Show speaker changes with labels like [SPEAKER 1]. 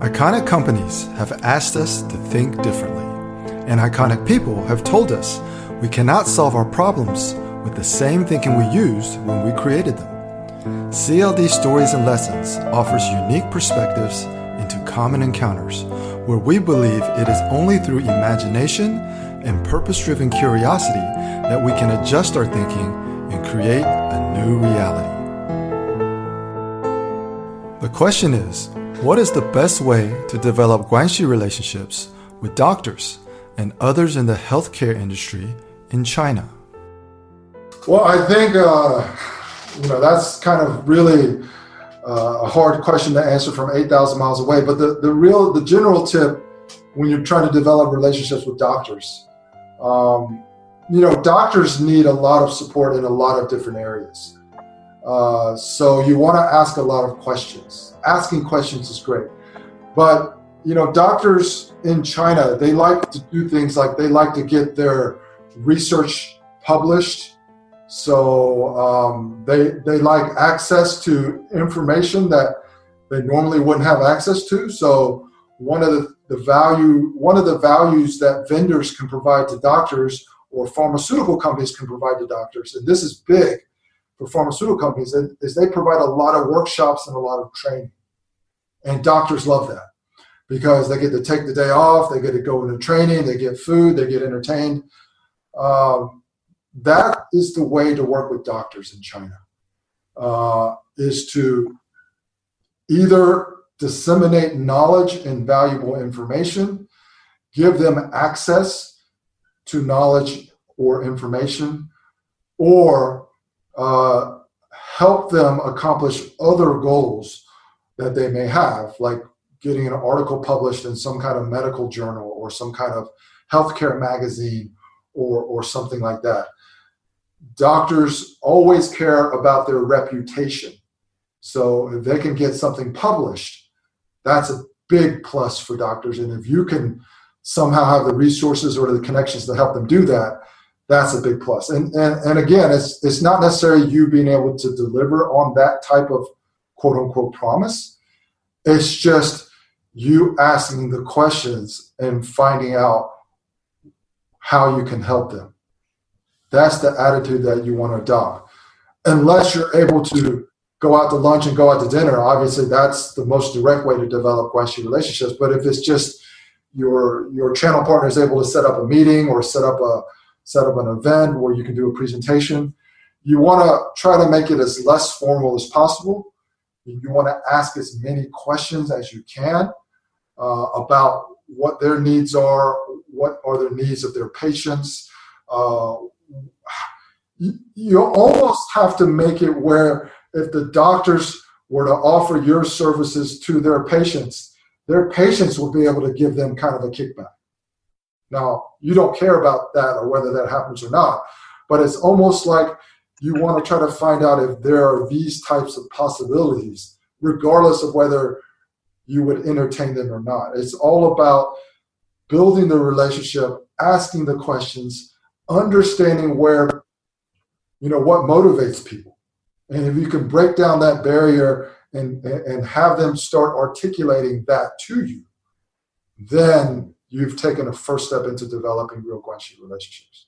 [SPEAKER 1] Iconic companies have asked us to think differently, and iconic people have told us we cannot solve our problems with the same thinking we used when we created them. CLD Stories and Lessons offers unique perspectives into common encounters where we believe it is only through imagination and purpose driven curiosity that we can adjust our thinking and create a new reality. The question is what is the best way to develop guanxi relationships with doctors and others in the healthcare industry in China?
[SPEAKER 2] Well, I think uh, you know that's kind of really uh, a hard question to answer from 8,000 miles away. But the, the real, the general tip when you're trying to develop relationships with doctors, um, you know, doctors need a lot of support in a lot of different areas. Uh, so you want to ask a lot of questions. Asking questions is great, but you know, doctors in China they like to do things like they like to get their research published. So um, they they like access to information that they normally wouldn't have access to. So one of the, the value one of the values that vendors can provide to doctors or pharmaceutical companies can provide to doctors, and this is big for pharmaceutical companies, is they provide a lot of workshops and a lot of training. And doctors love that because they get to take the day off, they get to go into training, they get food, they get entertained. Um, that is the way to work with doctors in China, uh, is to either disseminate knowledge and valuable information, give them access to knowledge or information, or uh, help them accomplish other goals that they may have, like getting an article published in some kind of medical journal or some kind of healthcare magazine or, or something like that. Doctors always care about their reputation. So if they can get something published, that's a big plus for doctors. And if you can somehow have the resources or the connections to help them do that, that's a big plus. And, and, and again, it's, it's not necessarily you being able to deliver on that type of quote unquote promise. It's just you asking the questions and finding out how you can help them. That's the attitude that you want to adopt. Unless you're able to go out to lunch and go out to dinner, obviously that's the most direct way to develop guanxi relationships. But if it's just your your channel partner is able to set up a meeting or set up a set up an event where you can do a presentation, you want to try to make it as less formal as possible. You want to ask as many questions as you can uh, about what their needs are, what are the needs of their patients. Uh, you almost have to make it where if the doctors were to offer your services to their patients, their patients will be able to give them kind of a kickback. Now, you don't care about that or whether that happens or not, but it's almost like you want to try to find out if there are these types of possibilities, regardless of whether you would entertain them or not. It's all about building the relationship, asking the questions, understanding where, you know, what motivates people. And if you can break down that barrier and, and have them start articulating that to you, then you've taken a first step into developing real guanxi relationships.